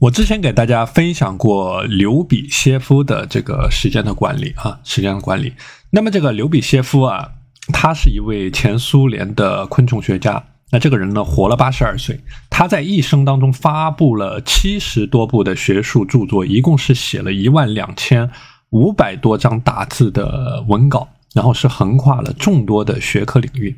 我之前给大家分享过刘比歇夫的这个时间的管理啊，时间的管理。那么这个刘比歇夫啊，他是一位前苏联的昆虫学家。那这个人呢，活了八十二岁，他在一生当中发布了七十多部的学术著作，一共是写了一万两千五百多张打字的文稿，然后是横跨了众多的学科领域。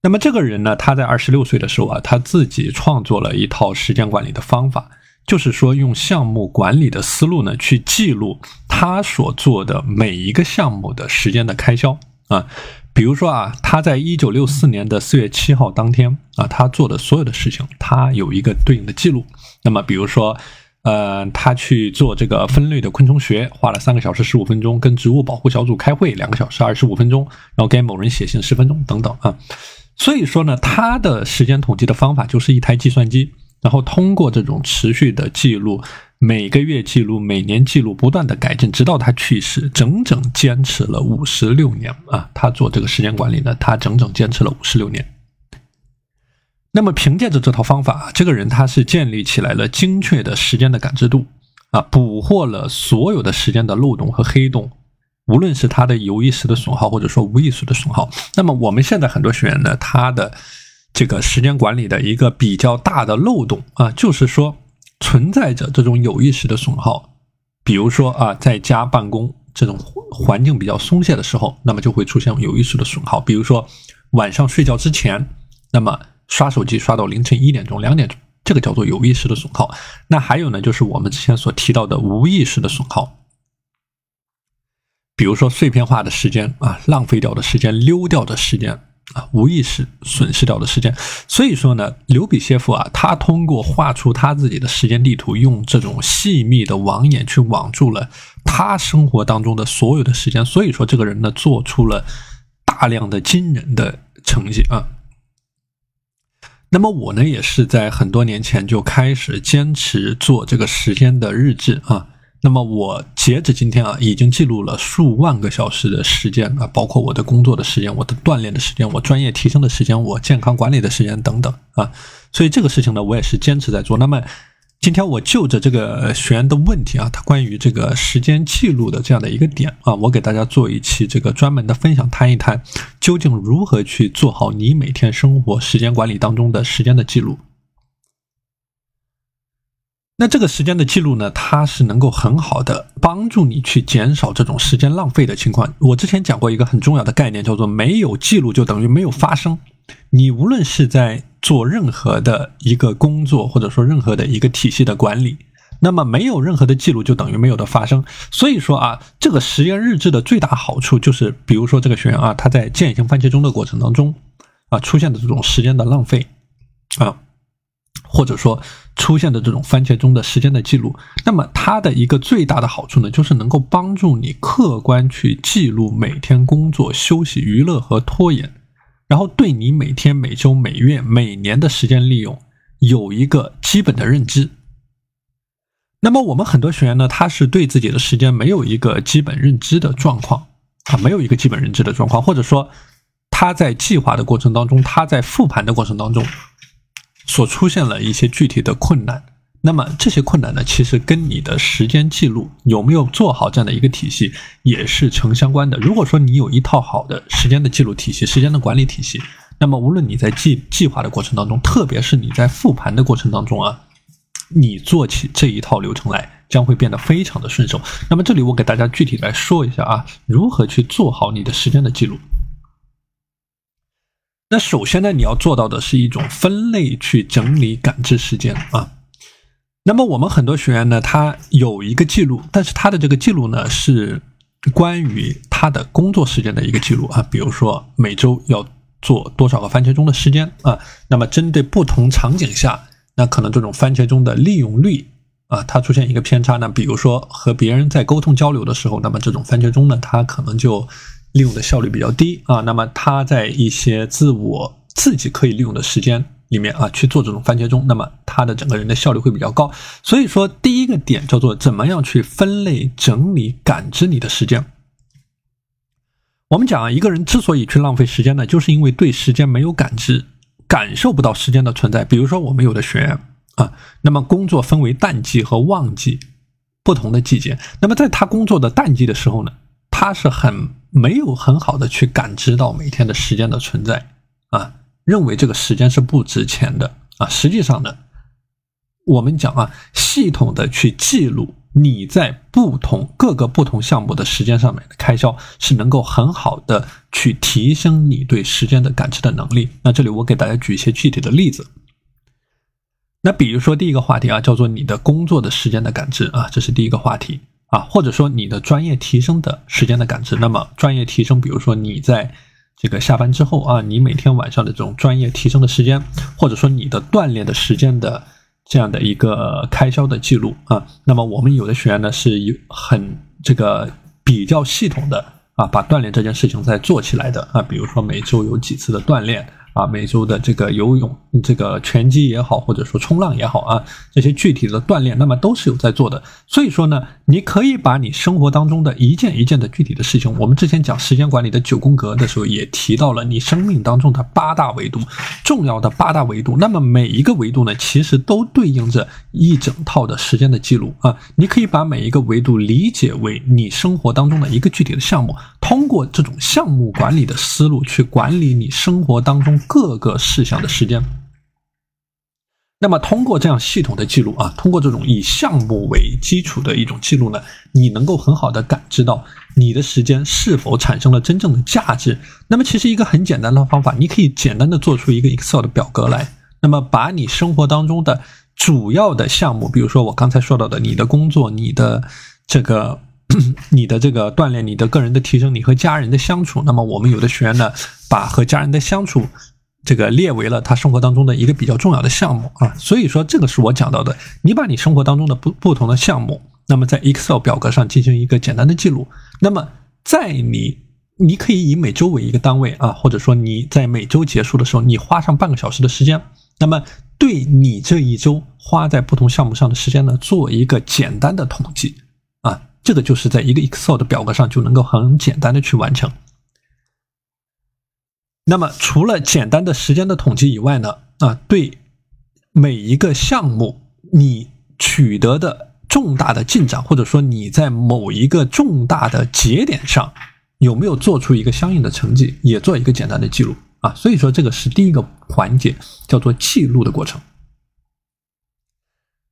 那么这个人呢，他在二十六岁的时候啊，他自己创作了一套时间管理的方法，就是说用项目管理的思路呢，去记录他所做的每一个项目的时间的开销啊。比如说啊，他在一九六四年的四月七号当天啊，他做的所有的事情，他有一个对应的记录。那么比如说，呃，他去做这个分类的昆虫学，花了三个小时十五分钟；跟植物保护小组开会，两个小时二十五分钟；然后给某人写信十分钟，等等啊。所以说呢，他的时间统计的方法就是一台计算机，然后通过这种持续的记录，每个月记录，每年记录，不断的改进，直到他去世，整整坚持了五十六年啊！他做这个时间管理呢，他整整坚持了五十六年。那么凭借着这套方法，这个人他是建立起来了精确的时间的感知度啊，捕获了所有的时间的漏洞和黑洞。无论是他的有意识的损耗，或者说无意识的损耗，那么我们现在很多学员呢，他的这个时间管理的一个比较大的漏洞啊，就是说存在着这种有意识的损耗。比如说啊，在家办公这种环境比较松懈的时候，那么就会出现有意识的损耗。比如说晚上睡觉之前，那么刷手机刷到凌晨一点钟、两点钟，这个叫做有意识的损耗。那还有呢，就是我们之前所提到的无意识的损耗。比如说碎片化的时间啊，浪费掉的时间，溜掉的时间啊，无意识损失掉的时间。所以说呢，刘比歇夫啊，他通过画出他自己的时间地图，用这种细密的网眼去网住了他生活当中的所有的时间。所以说，这个人呢，做出了大量的惊人的成绩啊。那么我呢，也是在很多年前就开始坚持做这个时间的日志啊。那么我截止今天啊，已经记录了数万个小时的时间啊，包括我的工作的时间、我的锻炼的时间、我专业提升的时间、我健康管理的时间等等啊。所以这个事情呢，我也是坚持在做。那么今天我就着这个学员的问题啊，他关于这个时间记录的这样的一个点啊，我给大家做一期这个专门的分享，谈一谈究竟如何去做好你每天生活时间管理当中的时间的记录。那这个时间的记录呢，它是能够很好的帮助你去减少这种时间浪费的情况。我之前讲过一个很重要的概念，叫做没有记录就等于没有发生。你无论是在做任何的一个工作，或者说任何的一个体系的管理，那么没有任何的记录就等于没有的发生。所以说啊，这个实验日志的最大好处就是，比如说这个学员啊，他在践行番茄钟的过程当中啊，出现的这种时间的浪费啊。或者说出现的这种番茄钟的时间的记录，那么它的一个最大的好处呢，就是能够帮助你客观去记录每天工作、休息、娱乐和拖延，然后对你每天、每周、每月、每年的时间利用有一个基本的认知。那么我们很多学员呢，他是对自己的时间没有一个基本认知的状况啊，没有一个基本认知的状况，或者说他在计划的过程当中，他在复盘的过程当中。所出现了一些具体的困难，那么这些困难呢，其实跟你的时间记录有没有做好这样的一个体系也是成相关的。如果说你有一套好的时间的记录体系、时间的管理体系，那么无论你在计计划的过程当中，特别是你在复盘的过程当中啊，你做起这一套流程来将会变得非常的顺手。那么这里我给大家具体来说一下啊，如何去做好你的时间的记录。那首先呢，你要做到的是一种分类去整理感知时间啊。那么我们很多学员呢，他有一个记录，但是他的这个记录呢是关于他的工作时间的一个记录啊。比如说每周要做多少个番茄钟的时间啊。那么针对不同场景下，那可能这种番茄钟的利用率啊，它出现一个偏差呢。比如说和别人在沟通交流的时候，那么这种番茄钟呢，它可能就。利用的效率比较低啊，那么他在一些自我自己可以利用的时间里面啊去做这种番茄钟，那么他的整个人的效率会比较高。所以说，第一个点叫做怎么样去分类整理感知你的时间。我们讲啊，一个人之所以去浪费时间呢，就是因为对时间没有感知，感受不到时间的存在。比如说，我们有的学员啊。那么工作分为淡季和旺季不同的季节。那么在他工作的淡季的时候呢，他是很没有很好的去感知到每天的时间的存在啊，认为这个时间是不值钱的啊。实际上呢，我们讲啊，系统的去记录。你在不同各个不同项目的时间上面的开销，是能够很好的去提升你对时间的感知的能力。那这里我给大家举一些具体的例子。那比如说第一个话题啊，叫做你的工作的时间的感知啊，这是第一个话题啊，或者说你的专业提升的时间的感知。那么专业提升，比如说你在这个下班之后啊，你每天晚上的这种专业提升的时间，或者说你的锻炼的时间的。这样的一个开销的记录啊，那么我们有的学员呢是有很这个比较系统的啊，把锻炼这件事情在做起来的啊，比如说每周有几次的锻炼。啊，每周的这个游泳、这个拳击也好，或者说冲浪也好啊，这些具体的锻炼，那么都是有在做的。所以说呢，你可以把你生活当中的一件一件的具体的事情，我们之前讲时间管理的九宫格的时候，也提到了你生命当中的八大维度，重要的八大维度。那么每一个维度呢，其实都对应着一整套的时间的记录啊。你可以把每一个维度理解为你生活当中的一个具体的项目，通过这种项目管理的思路去管理你生活当中。各个事项的时间，那么通过这样系统的记录啊，通过这种以项目为基础的一种记录呢，你能够很好的感知到你的时间是否产生了真正的价值。那么其实一个很简单的方法，你可以简单的做出一个 Excel 的表格来，那么把你生活当中的主要的项目，比如说我刚才说到的你的工作、你的这个、你的这个锻炼、你的个人的提升、你和家人的相处，那么我们有的学员呢，把和家人的相处。这个列为了他生活当中的一个比较重要的项目啊，所以说这个是我讲到的。你把你生活当中的不不同的项目，那么在 Excel 表格上进行一个简单的记录。那么在你，你可以以每周为一个单位啊，或者说你在每周结束的时候，你花上半个小时的时间，那么对你这一周花在不同项目上的时间呢，做一个简单的统计啊，这个就是在一个 Excel 的表格上就能够很简单的去完成。那么，除了简单的时间的统计以外呢？啊，对每一个项目你取得的重大的进展，或者说你在某一个重大的节点上有没有做出一个相应的成绩，也做一个简单的记录啊。所以说，这个是第一个环节，叫做记录的过程。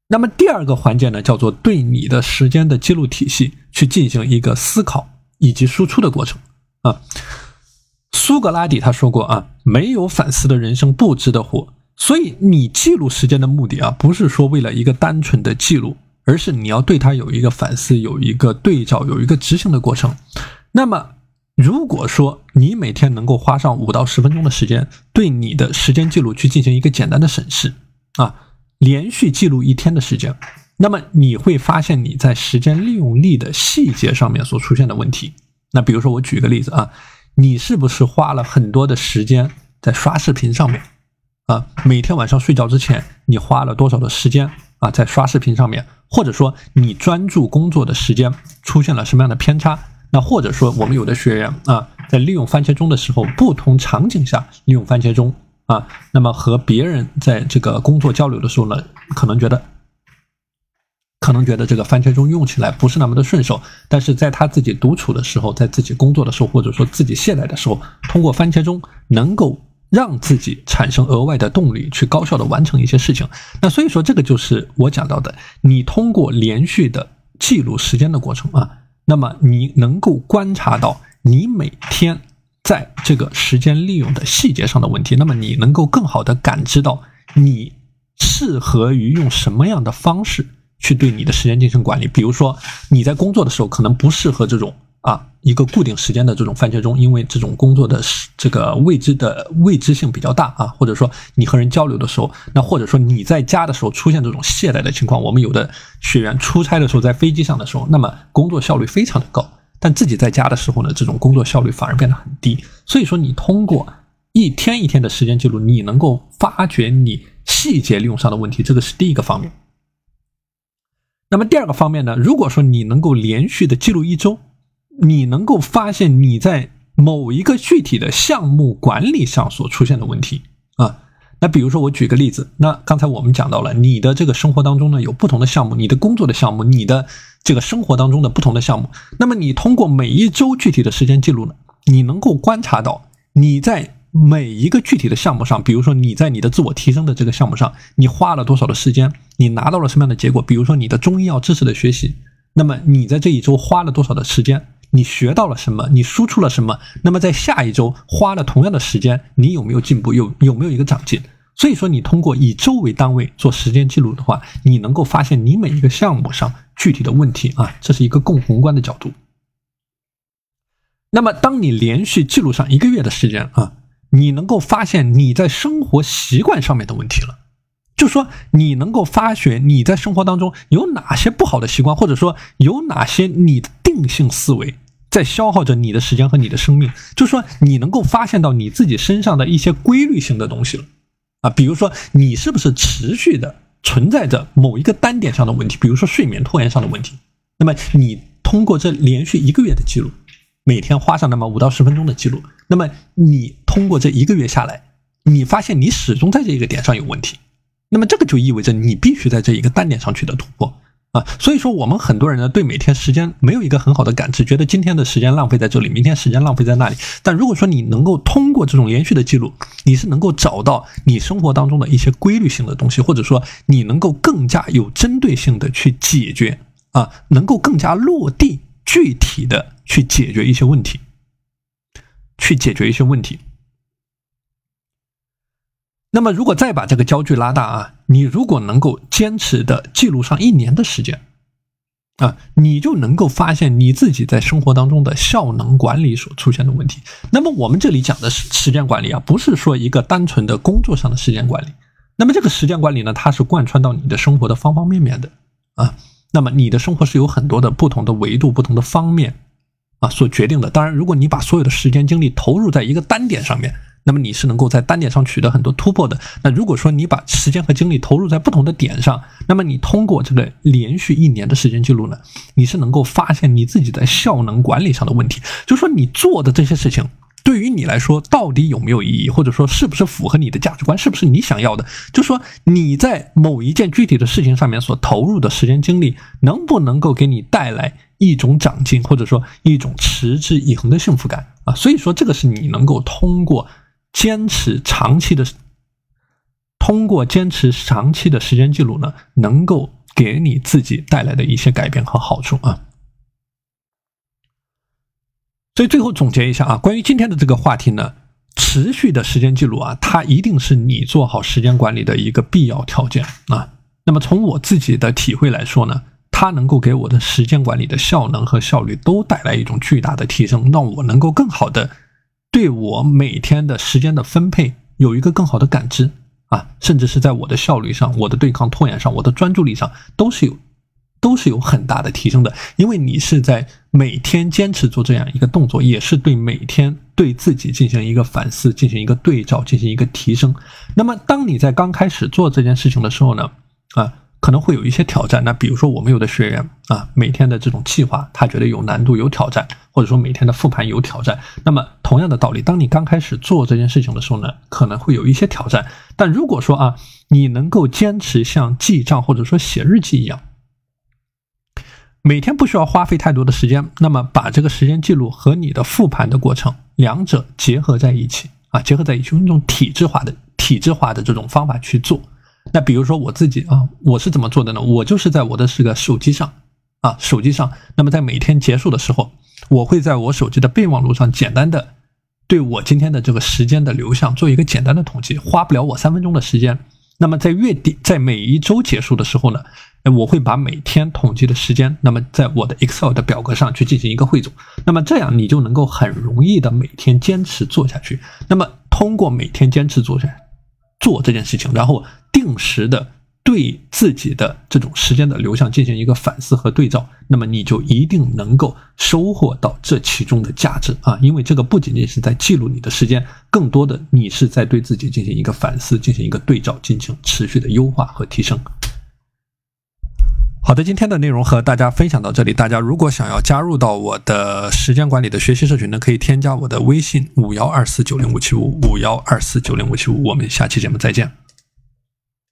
那么第二个环节呢，叫做对你的时间的记录体系去进行一个思考以及输出的过程啊。苏格拉底他说过啊，没有反思的人生不值得活。所以你记录时间的目的啊，不是说为了一个单纯的记录，而是你要对它有一个反思，有一个对照，有一个执行的过程。那么，如果说你每天能够花上五到十分钟的时间，对你的时间记录去进行一个简单的审视啊，连续记录一天的时间，那么你会发现你在时间利用力的细节上面所出现的问题。那比如说，我举个例子啊。你是不是花了很多的时间在刷视频上面啊？每天晚上睡觉之前，你花了多少的时间啊在刷视频上面？或者说你专注工作的时间出现了什么样的偏差？那或者说我们有的学员啊，在利用番茄钟的时候，不同场景下利用番茄钟啊，那么和别人在这个工作交流的时候呢，可能觉得。可能觉得这个番茄钟用起来不是那么的顺手，但是在他自己独处的时候，在自己工作的时候，或者说自己懈怠的时候，通过番茄钟能够让自己产生额外的动力，去高效的完成一些事情。那所以说，这个就是我讲到的，你通过连续的记录时间的过程啊，那么你能够观察到你每天在这个时间利用的细节上的问题，那么你能够更好的感知到你适合于用什么样的方式。去对你的时间进行管理，比如说你在工作的时候可能不适合这种啊一个固定时间的这种番茄钟，因为这种工作的这个未知的未知性比较大啊，或者说你和人交流的时候，那或者说你在家的时候出现这种懈怠的情况，我们有的学员出差的时候在飞机上的时候，那么工作效率非常的高，但自己在家的时候呢，这种工作效率反而变得很低。所以说，你通过一天一天的时间记录，你能够发掘你细节利用上的问题，这个是第一个方面。那么第二个方面呢？如果说你能够连续的记录一周，你能够发现你在某一个具体的项目管理上所出现的问题啊，那比如说我举个例子，那刚才我们讲到了你的这个生活当中呢有不同的项目，你的工作的项目，你的这个生活当中的不同的项目，那么你通过每一周具体的时间记录呢，你能够观察到你在。每一个具体的项目上，比如说你在你的自我提升的这个项目上，你花了多少的时间，你拿到了什么样的结果？比如说你的中医药知识的学习，那么你在这一周花了多少的时间，你学到了什么，你输出了什么？那么在下一周花了同样的时间，你有没有进步？有有没有一个长进？所以说，你通过以周为单位做时间记录的话，你能够发现你每一个项目上具体的问题啊，这是一个更宏观的角度。那么，当你连续记录上一个月的时间啊。你能够发现你在生活习惯上面的问题了，就说你能够发现你在生活当中有哪些不好的习惯，或者说有哪些你的定性思维在消耗着你的时间和你的生命，就说你能够发现到你自己身上的一些规律性的东西了。啊，比如说你是不是持续的存在着某一个单点上的问题，比如说睡眠拖延上的问题，那么你通过这连续一个月的记录。每天花上那么五到十分钟的记录，那么你通过这一个月下来，你发现你始终在这一个点上有问题，那么这个就意味着你必须在这一个单点上取得突破啊。所以说，我们很多人呢对每天时间没有一个很好的感知，觉得今天的时间浪费在这里，明天时间浪费在那里。但如果说你能够通过这种连续的记录，你是能够找到你生活当中的一些规律性的东西，或者说你能够更加有针对性的去解决啊，能够更加落地。具体的去解决一些问题，去解决一些问题。那么，如果再把这个焦距拉大啊，你如果能够坚持的记录上一年的时间啊，你就能够发现你自己在生活当中的效能管理所出现的问题。那么，我们这里讲的是时间管理啊，不是说一个单纯的工作上的时间管理。那么，这个时间管理呢，它是贯穿到你的生活的方方面面的啊。那么你的生活是有很多的不同的维度、不同的方面啊所决定的。当然，如果你把所有的时间精力投入在一个单点上面，那么你是能够在单点上取得很多突破的。那如果说你把时间和精力投入在不同的点上，那么你通过这个连续一年的时间记录呢，你是能够发现你自己在效能管理上的问题，就是说你做的这些事情。对于你来说，到底有没有意义，或者说是不是符合你的价值观，是不是你想要的？就说你在某一件具体的事情上面所投入的时间精力，能不能够给你带来一种长进，或者说一种持之以恒的幸福感啊？所以说，这个是你能够通过坚持长期的，通过坚持长期的时间记录呢，能够给你自己带来的一些改变和好处啊。所以最后总结一下啊，关于今天的这个话题呢，持续的时间记录啊，它一定是你做好时间管理的一个必要条件啊。那么从我自己的体会来说呢，它能够给我的时间管理的效能和效率都带来一种巨大的提升，让我能够更好的对我每天的时间的分配有一个更好的感知啊，甚至是在我的效率上、我的对抗拖延上、我的专注力上都是有。都是有很大的提升的，因为你是在每天坚持做这样一个动作，也是对每天对自己进行一个反思，进行一个对照，进行一个提升。那么，当你在刚开始做这件事情的时候呢，啊，可能会有一些挑战。那比如说，我们有的学员啊，每天的这种计划，他觉得有难度、有挑战，或者说每天的复盘有挑战。那么，同样的道理，当你刚开始做这件事情的时候呢，可能会有一些挑战。但如果说啊，你能够坚持像记账或者说写日记一样。每天不需要花费太多的时间，那么把这个时间记录和你的复盘的过程两者结合在一起啊，结合在一起，用一种体制化的、体制化的这种方法去做。那比如说我自己啊，我是怎么做的呢？我就是在我的这个手机上啊，手机上，那么在每天结束的时候，我会在我手机的备忘录上简单的对我今天的这个时间的流向做一个简单的统计，花不了我三分钟的时间。那么在月底，在每一周结束的时候呢？我会把每天统计的时间，那么在我的 Excel 的表格上去进行一个汇总，那么这样你就能够很容易的每天坚持做下去。那么通过每天坚持做下做这件事情，然后定时的对自己的这种时间的流向进行一个反思和对照，那么你就一定能够收获到这其中的价值啊！因为这个不仅仅是在记录你的时间，更多的你是在对自己进行一个反思，进行一个对照，进行持续的优化和提升。好的，今天的内容和大家分享到这里。大家如果想要加入到我的时间管理的学习社群呢，可以添加我的微信五幺二四九零五七五五幺二四九零五七五。我们下期节目再见。